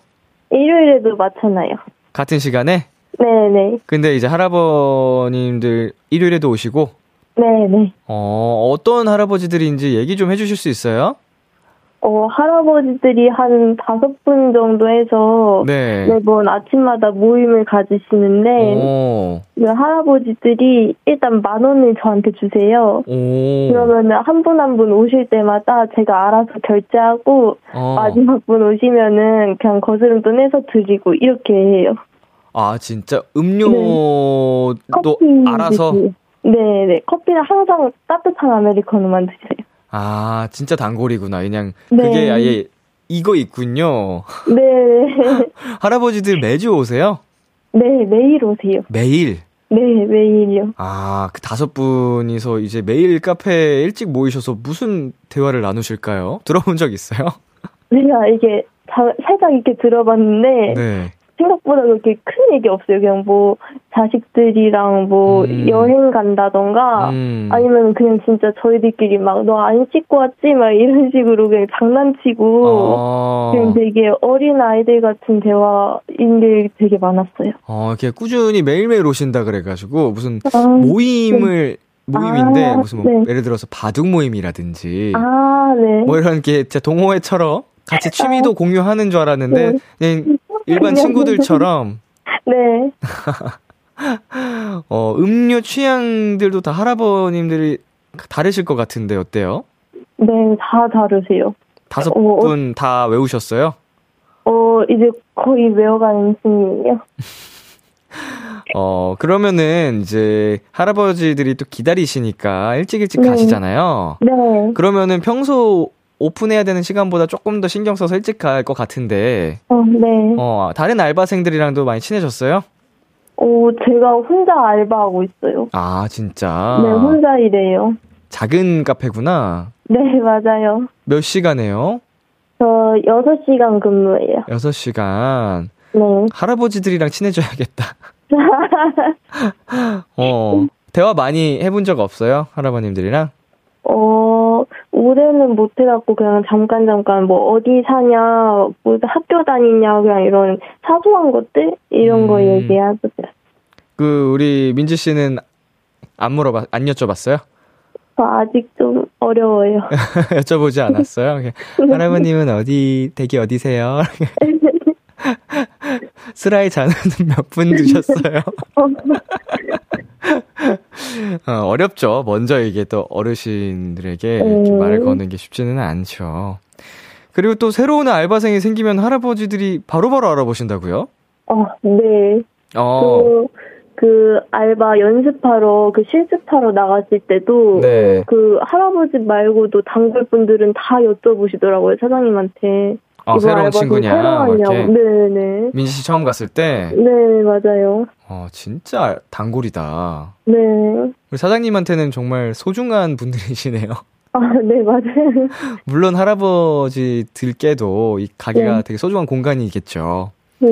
일요일에도 맞춰놔요. 같은 시간에? 네, 네, 근데 이제 할아버님들 일요일에도 오시고, 네, 네. 어, 어떤 할아버지들인지 얘기 좀 해주실 수 있어요? 어, 할아버지들이 한 다섯 분 정도 해서 네. 매번 아침마다 모임을 가지시는데 오, 그 할아버지들이 일단 만 원을 저한테 주세요. 오. 그러면은 한 분 한 분 오실 때마다 제가 알아서 결제하고 어. 마지막 분 오시면은 그냥 거스름 돈 내서 드리고 이렇게 해요. 아, 진짜 음료도 커피 알아서? 드세요. 네, 네. 커피는 항상 따뜻한 아메리카노만 드세요. 아, 진짜 단골이구나. 그냥 네. 그게 아예 이거 있군요. 네, 할아버지들 매주 오세요? 네, 매일 오세요. 매일? 네, 매일이요. 아, 그 다섯 분이서 이제 매일 카페에 일찍 모이셔서 무슨 대화를 나누실까요? 들어본 적 있어요? 제가 이게 자, 살짝 이렇게 들어봤는데 네. 생각보다 그렇게 큰 얘기 없어요. 그냥 뭐 자식들이랑 뭐 음. 여행 간다던가 음. 아니면 그냥 진짜 저희들끼리 막 너 안 씻고 왔지 막 이런 식으로 그냥 장난치고 어, 그냥 되게 어린 아이들 같은 대화인 게 되게 많았어요. 어, 이렇게 꾸준히 매일매일 오신다 그래가지고 무슨 아, 모임을, 모임인데 아, 무슨 뭐 네. 예를 들어서 바둑 모임이라든지 아, 네. 뭐 이런 게 진짜 동호회처럼 같이 취미도 공유하는 줄 알았는데 네. 그냥 일반 친구들처럼 네. 어, 음료 취향들도 다 할아버님들이 다르실 것 같은데 어때요? 네, 다 다르세요. 다섯 어, 어. 분다 외우셨어요? 어, 이제 거의 외워가는 중이에요. 어, 그러면은 이제 할아버지들이 또 기다리시니까 일찍 일찍 네. 가시잖아요. 네. 그러면은 평소 오픈해야 되는 시간보다 조금 더 신경 써서 일찍 갈 것 같은데, 어, 네. 어, 다른 알바생들이랑도 많이 친해졌어요? 어, 제가 혼자 알바하고 있어요. 아, 진짜? 네, 혼자 일해요. 작은 카페구나. 네, 맞아요. 몇 시간에요? 저 6시간 근무예요. 6시간. 네. 할아버지들이랑 친해져야겠다. 어, 대화 많이 해본 적 없어요? 할아버님들이랑? 어, 올해는 못 해갖고 그냥 잠깐 잠깐 뭐 어디 사냐, 뭐 학교 다니냐, 그냥 이런 사소한 것들? 이런 거 음. 얘기하거든요. 그, 우리 민지 씨는 안 물어봤, 안 여쭤봤어요? 저 아직 좀 어려워요. 여쭤보지 않았어요? 할아버님은 어디, 댁이 어디세요? 스라이 자는 몇 분 드셨어요? 어, 어렵죠. 먼저 이게 또 어르신들에게 이렇게 음. 말을 거는 게 쉽지는 않죠. 그리고 또 새로운 알바생이 생기면 할아버지들이 바로바로 알아보신다고요? 어, 네. 어, 그, 그 알바 연습하러 그 실습하러 나갔을 때도 네. 그 할아버지 말고도 단골 분들은 다 여쭤보시더라고요 사장님한테 어, 이번 새로운 친구냐. 이렇게. 네네 민지 씨 처음 갔을 때, 네 맞아요 어, 진짜 단골이다. 네 우리 사장님한테는 정말 소중한 분들이시네요. 아, 네, 맞아요. 물론 할아버지들께도 이 가게가 네. 되게 소중한 공간이겠죠. 네.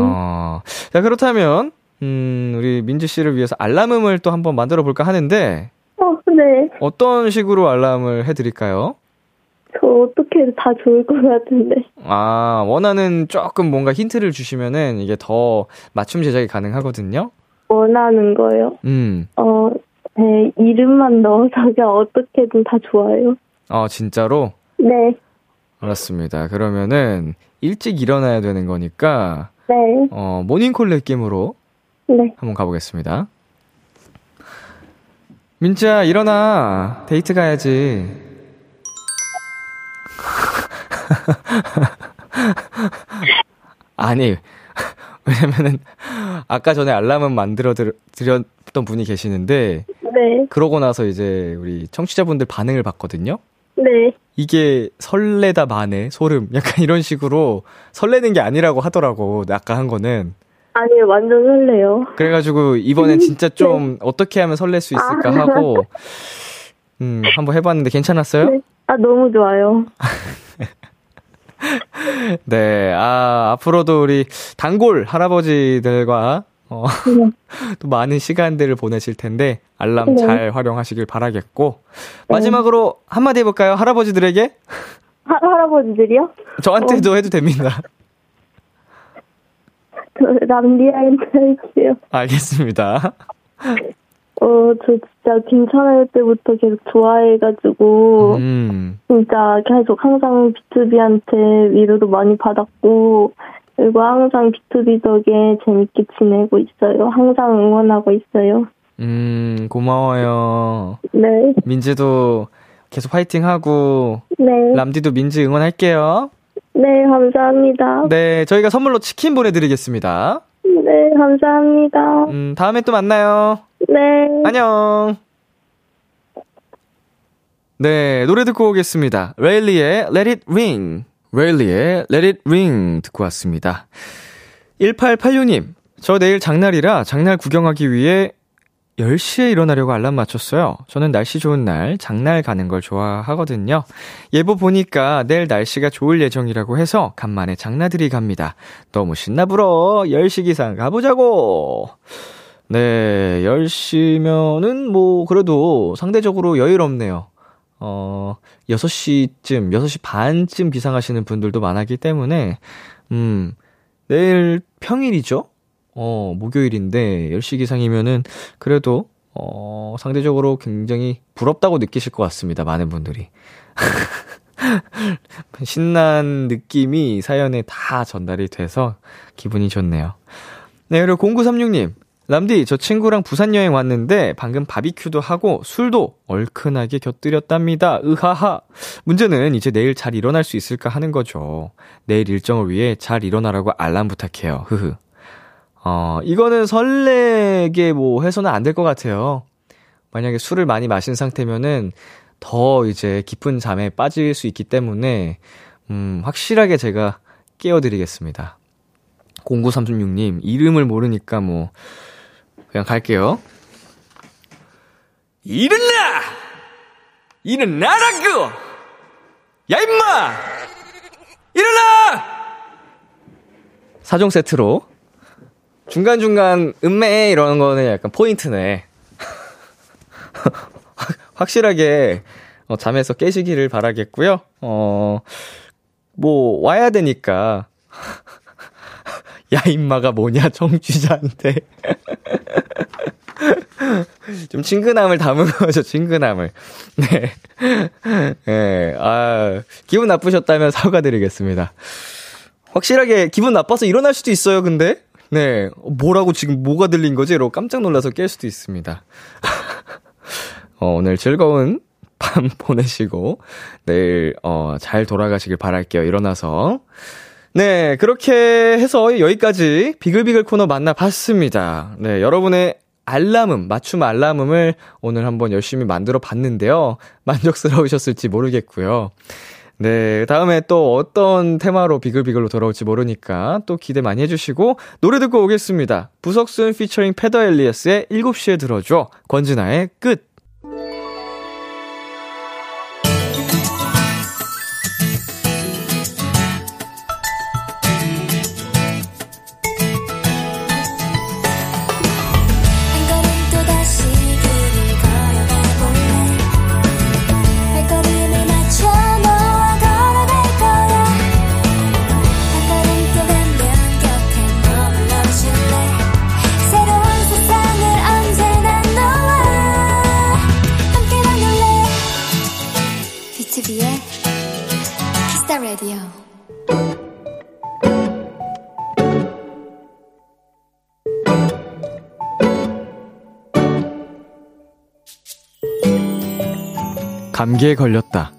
어, 자, 그렇다면, 음, 우리 민지 씨를 위해서 알람음을 또 한번 만들어 볼까 하는데, 어, 네. 어떤 식으로 알람을 해드릴까요? 저 어떻게 다 좋을 것 같은데. 아, 원하는 조금 뭔가 힌트를 주시면은 이게 더 맞춤 제작이 가능하거든요? 원하는 거요. 음, 어, 네, 이름만 넣어서 그냥 어떻게든 다 좋아요. 어, 진짜로? 네. 알았습니다. 그러면은, 일찍 일어나야 되는 거니까, 네. 어, 모닝콜 느낌으로 네. 한번 가보겠습니다. 민지야, 일어나. 데이트 가야지. 아니, 왜냐면은, 아까 전에 알람은 만들어 드- 드렸던 분이 계시는데, 네. 그러고 나서 이제 우리 청취자분들 반응을 봤거든요? 네. 이게 설레다 마네, 소름. 약간 이런 식으로 설레는 게 아니라고 하더라고, 아까 한 거는. 아니, 완전 설레요. 그래가지고 이번엔 진짜 좀 어떻게 하면 설렐 수 있을까 하고 음 한번 해봤는데 괜찮았어요? 네. 아, 너무 좋아요. 네, 아 앞으로도 우리 단골 할아버지들과 어, 또 많은 시간들을 보내실 텐데 알람 네. 잘 활용하시길 바라겠고 마지막으로 한마디 해볼까요 할아버지들에게 하, 할아버지들이요? 저한테도 해도 됩니다. 저 람디아인트 할게요. 알겠습니다. 어, 저 진짜 괜찮을 때부터 계속 좋아해가지고, 음, 진짜 계속 항상 B2B한테 위로도 많이 받았고, 그리고 항상 B2B 덕에 재밌게 지내고 있어요. 항상 응원하고 있어요. 음 고마워요. 네, 민지도 계속 화이팅 하고 네, 람디도 민지 응원할게요. 네, 감사합니다. 네, 저희가 선물로 치킨 보내드리겠습니다. 네, 감사합니다. 음, 다음에 또 만나요. 네. 안녕. 네, 노래 듣고 오겠습니다. 레일리의 Let It Ring. 레일리의 Let It Ring 듣고 왔습니다. 1886님, 저 내일 장날이라 장날 구경하기 위해 10시에 일어나려고 알람 맞췄어요. 저는 날씨 좋은 날 장날 가는 걸 좋아하거든요. 예보 보니까 내일 날씨가 좋을 예정이라고 해서 간만에 장나들이 갑니다. 너무 신나 불어. 10시 기상 가보자고. 네, 10시면은 뭐 그래도 상대적으로 여유롭네요. 어, 6시쯤, 6시 반쯤 기상하시는 분들도 많았기 때문에 음, 내일 평일이죠? 어, 목요일인데 10시 기상이면은 그래도 어, 상대적으로 굉장히 부럽다고 느끼실 것 같습니다. 많은 분들이. 신난 느낌이 사연에 다 전달이 돼서 기분이 좋네요. 네, 그리고 0936님. 람디, 저 친구랑 부산 여행 왔는데 방금 바비큐도 하고 술도 얼큰하게 곁들였답니다. 으하하. 문제는 이제 내일 잘 일어날 수 있을까 하는 거죠. 내일 일정을 위해 잘 일어나라고 알람 부탁해요. 흐흐. 어, 이거는 설레게 뭐 해서는 안 될 것 같아요. 만약에 술을 많이 마신 상태면은 더 이제 깊은 잠에 빠질 수 있기 때문에, 음, 확실하게 제가 깨워드리겠습니다. 0936님, 이름을 모르니까 뭐, 그냥 갈게요. 일어나! 일어나라고! 야, 임마! 일어나! 사종 세트로 중간중간 음매 이러는 거는 약간 포인트네. 확실하게 어, 잠에서 깨시기를 바라겠고요. 어, 뭐 와야 되니까 야 임마가 뭐냐 청취자한테 좀 친근함을 담은 거죠 친근함을 네, 네, 아 기분 나쁘셨다면 사과드리겠습니다. 확실하게 기분 나빠서 일어날 수도 있어요. 근데 네. 뭐라고 지금 뭐가 들린 거지? 이러고 깜짝 놀라서 깰 수도 있습니다. 어, 오늘 즐거운 밤 보내시고, 내일, 어, 잘 돌아가시길 바랄게요. 일어나서. 네, 그렇게 해서 여기까지 비글비글 코너 만나봤습니다. 네, 여러분의 알람음, 맞춤 알람음을 오늘 한번 열심히 만들어 봤는데요. 만족스러우셨을지 모르겠고요. 네, 다음에 또 어떤 테마로 비글비글로 돌아올지 모르니까 또 기대 많이 해주시고, 노래 듣고 오겠습니다. 부석순 피처링 페더 엘리어스의 7시에 들어줘, 권진아의 끝. 감기에 걸렸다.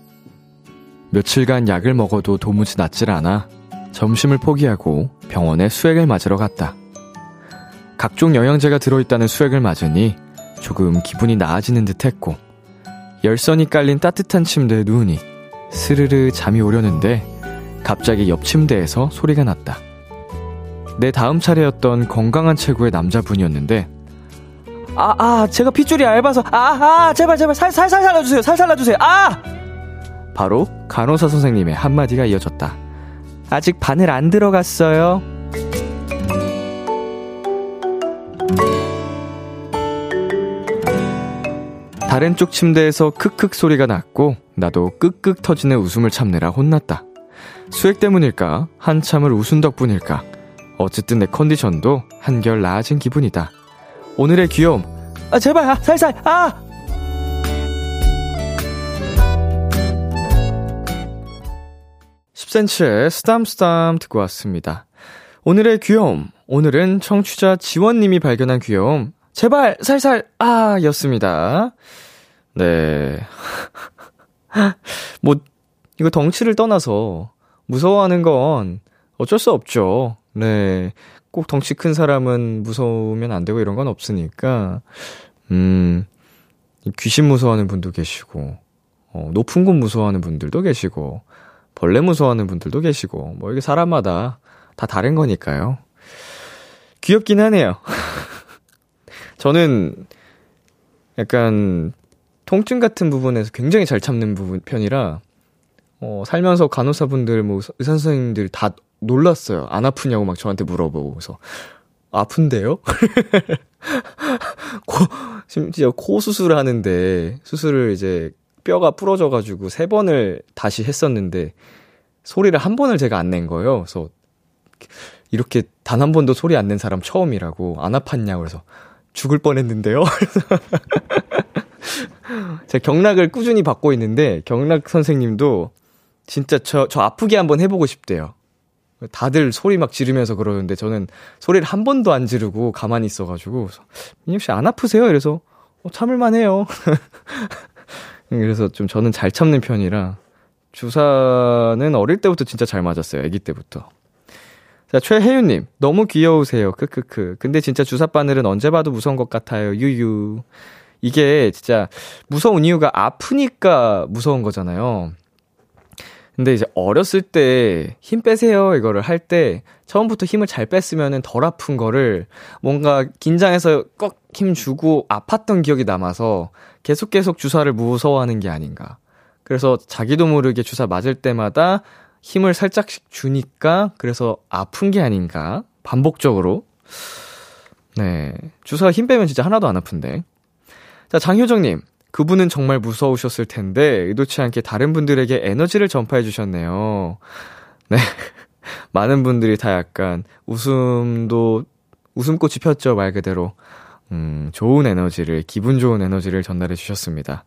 며칠간 약을 먹어도 도무지 낫질 않아 점심을 포기하고 병원에 수액을 맞으러 갔다. 각종 영양제가 들어있다는 수액을 맞으니 조금 기분이 나아지는 듯 했고, 열선이 깔린 따뜻한 침대에 누우니 스르르 잠이 오려는데 갑자기 옆 침대에서 소리가 났다. 내 다음 차례였던 건강한 체구의 남자분이었는데 아, 아, 제가 핏줄이 얇아서, 아, 아, 제발, 제발, 살, 살, 살 살려주세요, 살 살려주세요, 아! 바로 간호사 선생님의 한마디가 이어졌다. 아직 바늘 안 들어갔어요. 다른 쪽 침대에서 크크 소리가 났고, 나도 끄끄 터지는 웃음을 참느라 혼났다. 수액 때문일까, 한참을 웃은 덕분일까, 어쨌든 내 컨디션도 한결 나아진 기분이다. 오늘의 귀여움. 아, 제발, 아, 살살, 아! (10cm의) 스담스담 듣고 왔습니다. 오늘의 귀여움. 오늘은 청취자 지원님이 발견한 귀여움. 제발, 살살, 아! 였습니다. 네. 뭐, 이거 덩치를 떠나서 무서워하는 건 어쩔 수 없죠. 네. 꼭 덩치 큰 사람은 무서우면 안 되고 이런 건 없으니까, 음, 귀신 무서워하는 분도 계시고, 어, 높은 곳 무서워하는 분들도 계시고, 벌레 무서워하는 분들도 계시고, 뭐 이게 사람마다 다 다른 거니까요. 귀엽긴 하네요. 저는 약간 통증 같은 부분에서 굉장히 잘 참는 부분 편이라 어, 살면서 간호사분들 뭐 의사 선생님들 다 놀랐어요. 안 아프냐고 막 저한테 물어보고 그래서 아픈데요? 코, 심지어 코 수술을 하는데 수술을 이제 뼈가 부러져가지고 세 번을 다시 했었는데 소리를 한 번을 제가 안 낸 거예요. 그래서 이렇게 단 한 번도 소리 안 낸 사람 처음이라고 안 아팠냐고 그래서 죽을 뻔 했는데요. 제가 경락을 꾸준히 받고 있는데 경락 선생님도 진짜 저, 저 아프게 한번 해보고 싶대요. 다들 소리 막 지르면서 그러는데 저는 소리를 한 번도 안 지르고 가만히 있어가지고 민혁 씨 안 아프세요? 이래서 어, 참을만 해요. 그래서 좀 저는 잘 참는 편이라 주사는 어릴 때부터 진짜 잘 맞았어요. 아기 때부터. 자, 최혜윤님, 너무 귀여우세요. 크크크. 근데 진짜 주사 바늘은 언제 봐도 무서운 것 같아요. 유유. 이게 진짜 무서운 이유가 아프니까 무서운 거잖아요. 근데 이제 어렸을 때 힘 빼세요 이거를 할 때 처음부터 힘을 잘 뺐으면은 덜 아픈 거를 뭔가 긴장해서 꼭 힘 주고 아팠던 기억이 남아서 계속 계속 주사를 무서워하는 게 아닌가. 그래서 자기도 모르게 주사 맞을 때마다 힘을 살짝씩 주니까 그래서 아픈 게 아닌가. 반복적으로. 네. 주사 힘 빼면 진짜 하나도 안 아픈데. 자, 장효정님. 그분은 정말 무서우셨을 텐데 의도치 않게 다른 분들에게 에너지를 전파해 주셨네요. 네. 많은 분들이 다 약간 웃음도 웃음꽃이 폈죠, 말 그대로. 음, 좋은 에너지를, 기분 좋은 에너지를 전달해 주셨습니다.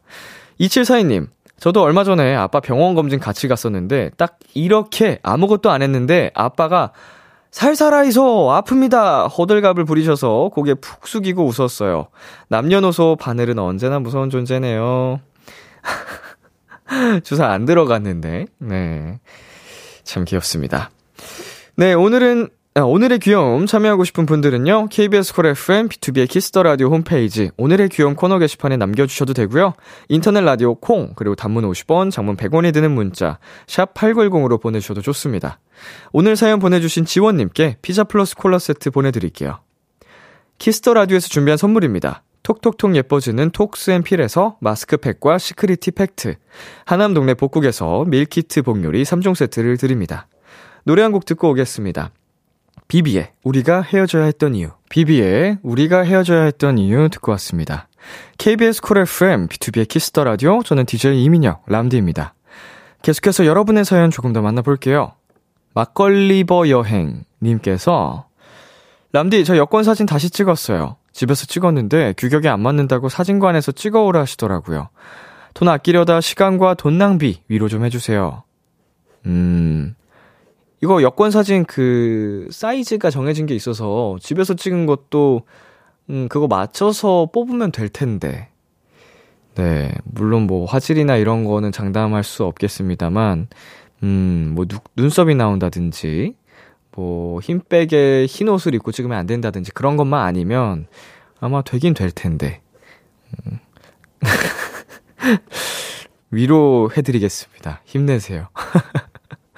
2742님, 저도 얼마 전에 아빠 병원 검진 같이 갔었는데, 딱 이렇게 아무것도 안 했는데, 아빠가 살살하이소 아픕니다 호들갑을 부리셔서 고개 푹 숙이고 웃었어요. 남녀노소 바늘은 언제나 무서운 존재네요. 주사 안 들어갔는데 네. 참 귀엽습니다. 네, 오늘은 아, 오늘의 귀여움 참여하고 싶은 분들은요. KBS 콜 FM B2B의 키스터 라디오 홈페이지 오늘의 귀여움 코너 게시판에 남겨 주셔도 되고요. 인터넷 라디오 콩 그리고 단문 50원, 장문 100원이 드는 문자 샵 8910으로 보내 주셔도 좋습니다. 오늘 사연 보내 주신 지원 님께 피자 플러스 콜라 세트 보내 드릴게요. Kiss the Radio에서 준비한 선물입니다. 톡톡톡 예뻐지는 톡스앤필에서 마스크팩과 시크리티 팩트, 하남 동네 복국에서 밀키트 복요리 3종 세트를 드립니다. 노래 한 곡 듣고 오겠습니다. 비비의 우리가 헤어져야 했던 이유. 비비의 우리가 헤어져야 했던 이유 듣고 왔습니다. KBS 쿨 FM, B2B의 키스터 라디오, 저는 DJ 이민혁, 람디입니다. 계속해서 여러분의 사연 조금 더 만나볼게요. 막걸리버 여행님께서, 람디, 저 여권 사진 다시 찍었어요. 집에서 찍었는데 규격이 안 맞는다고 사진관에서 찍어오라 하시더라고요. 돈 아끼려다 시간과 돈 낭비 위로 좀 해주세요. 음, 이거 여권 사진 그 사이즈가 정해진 게 있어서 집에서 찍은 것도 음 그거 맞춰서 뽑으면 될 텐데. 네, 물론 뭐 화질이나 이런 거는 장담할 수 없겠습니다만 음뭐 눈썹이 나온다든지 뭐 흰백에 흰 옷을 입고 찍으면 안 된다든지 그런 것만 아니면 아마 되긴 될 텐데. 음. 위로해드리겠습니다. 힘내세요.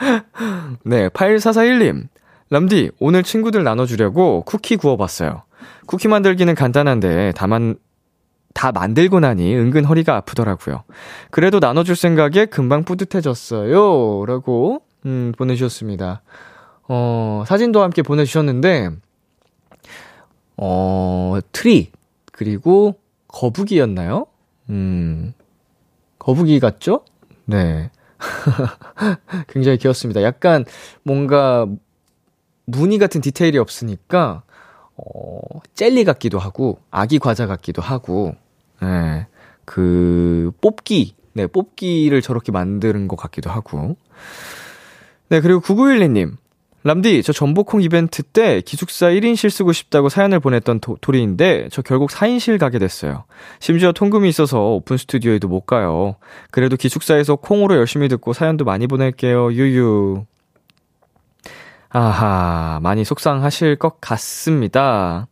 네, 8441님. 람디, 오늘 친구들 나눠주려고 쿠키 구워봤어요. 쿠키 만들기는 간단한데, 다만, 다 만들고 나니 은근 허리가 아프더라고요. 그래도 나눠줄 생각에 금방 뿌듯해졌어요. 라고, 음, 보내주셨습니다. 어, 사진도 함께 보내주셨는데, 어, 트리, 그리고 거북이였나요? 음, 거북이 같죠? 네. 굉장히 귀엽습니다. 약간 뭔가 무늬 같은 디테일이 없으니까 어, 젤리 같기도 하고 아기 과자 같기도 하고 네, 그 뽑기 네, 뽑기를 저렇게 만드는 것 같기도 하고 네, 그리고 9912님 람디, 저 전복콩 이벤트 때 기숙사 1인실 쓰고 싶다고 사연을 보냈던 도, 도리인데 저 결국 4인실 가게 됐어요. 심지어 통금이 있어서 오픈 스튜디오에도 못 가요. 그래도 기숙사에서 콩으로 열심히 듣고 사연도 많이 보낼게요. 유유. 아하, 많이 속상하실 것 같습니다.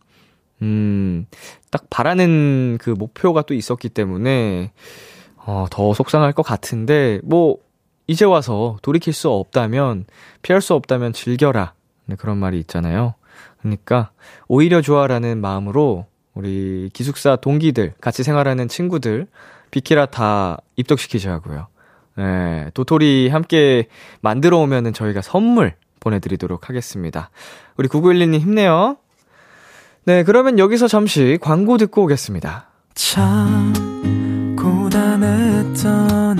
음, 딱 바라는 그 목표가 또 있었기 때문에, 어, 더 속상할 것 같은데, 뭐, 이제 와서 돌이킬 수 없다면, 피할 수 없다면 즐겨라. 네, 그런 말이 있잖아요. 그러니까 오히려 좋아라는 마음으로 우리 기숙사 동기들, 같이 생활하는 친구들, 비키라 다 입덕시키자고요. 네, 도토리 함께 만들어 오면은 저희가 선물 보내드리도록 하겠습니다. 우리 9912님 힘내요. 네, 그러면 여기서 잠시 광고 듣고 오겠습니다. 참, 고단했던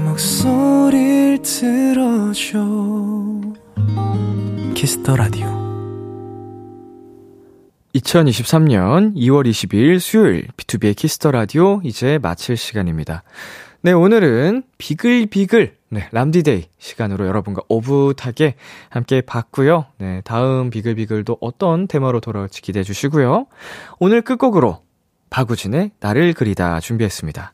목소리를 들어줘 Kiss the Radio 2023년 2월 22일 수요일 B2B의 키스터 라디오 이제 마칠 시간입니다. 네, 오늘은 비글비글 네, 람디데이 시간으로 여러분과 오붓하게 함께 봤고요. 네, 다음 비글비글도 어떤 테마로 돌아올지 기대해 주시고요. 오늘 끝곡으로 박우진의 나를 그리다 준비했습니다.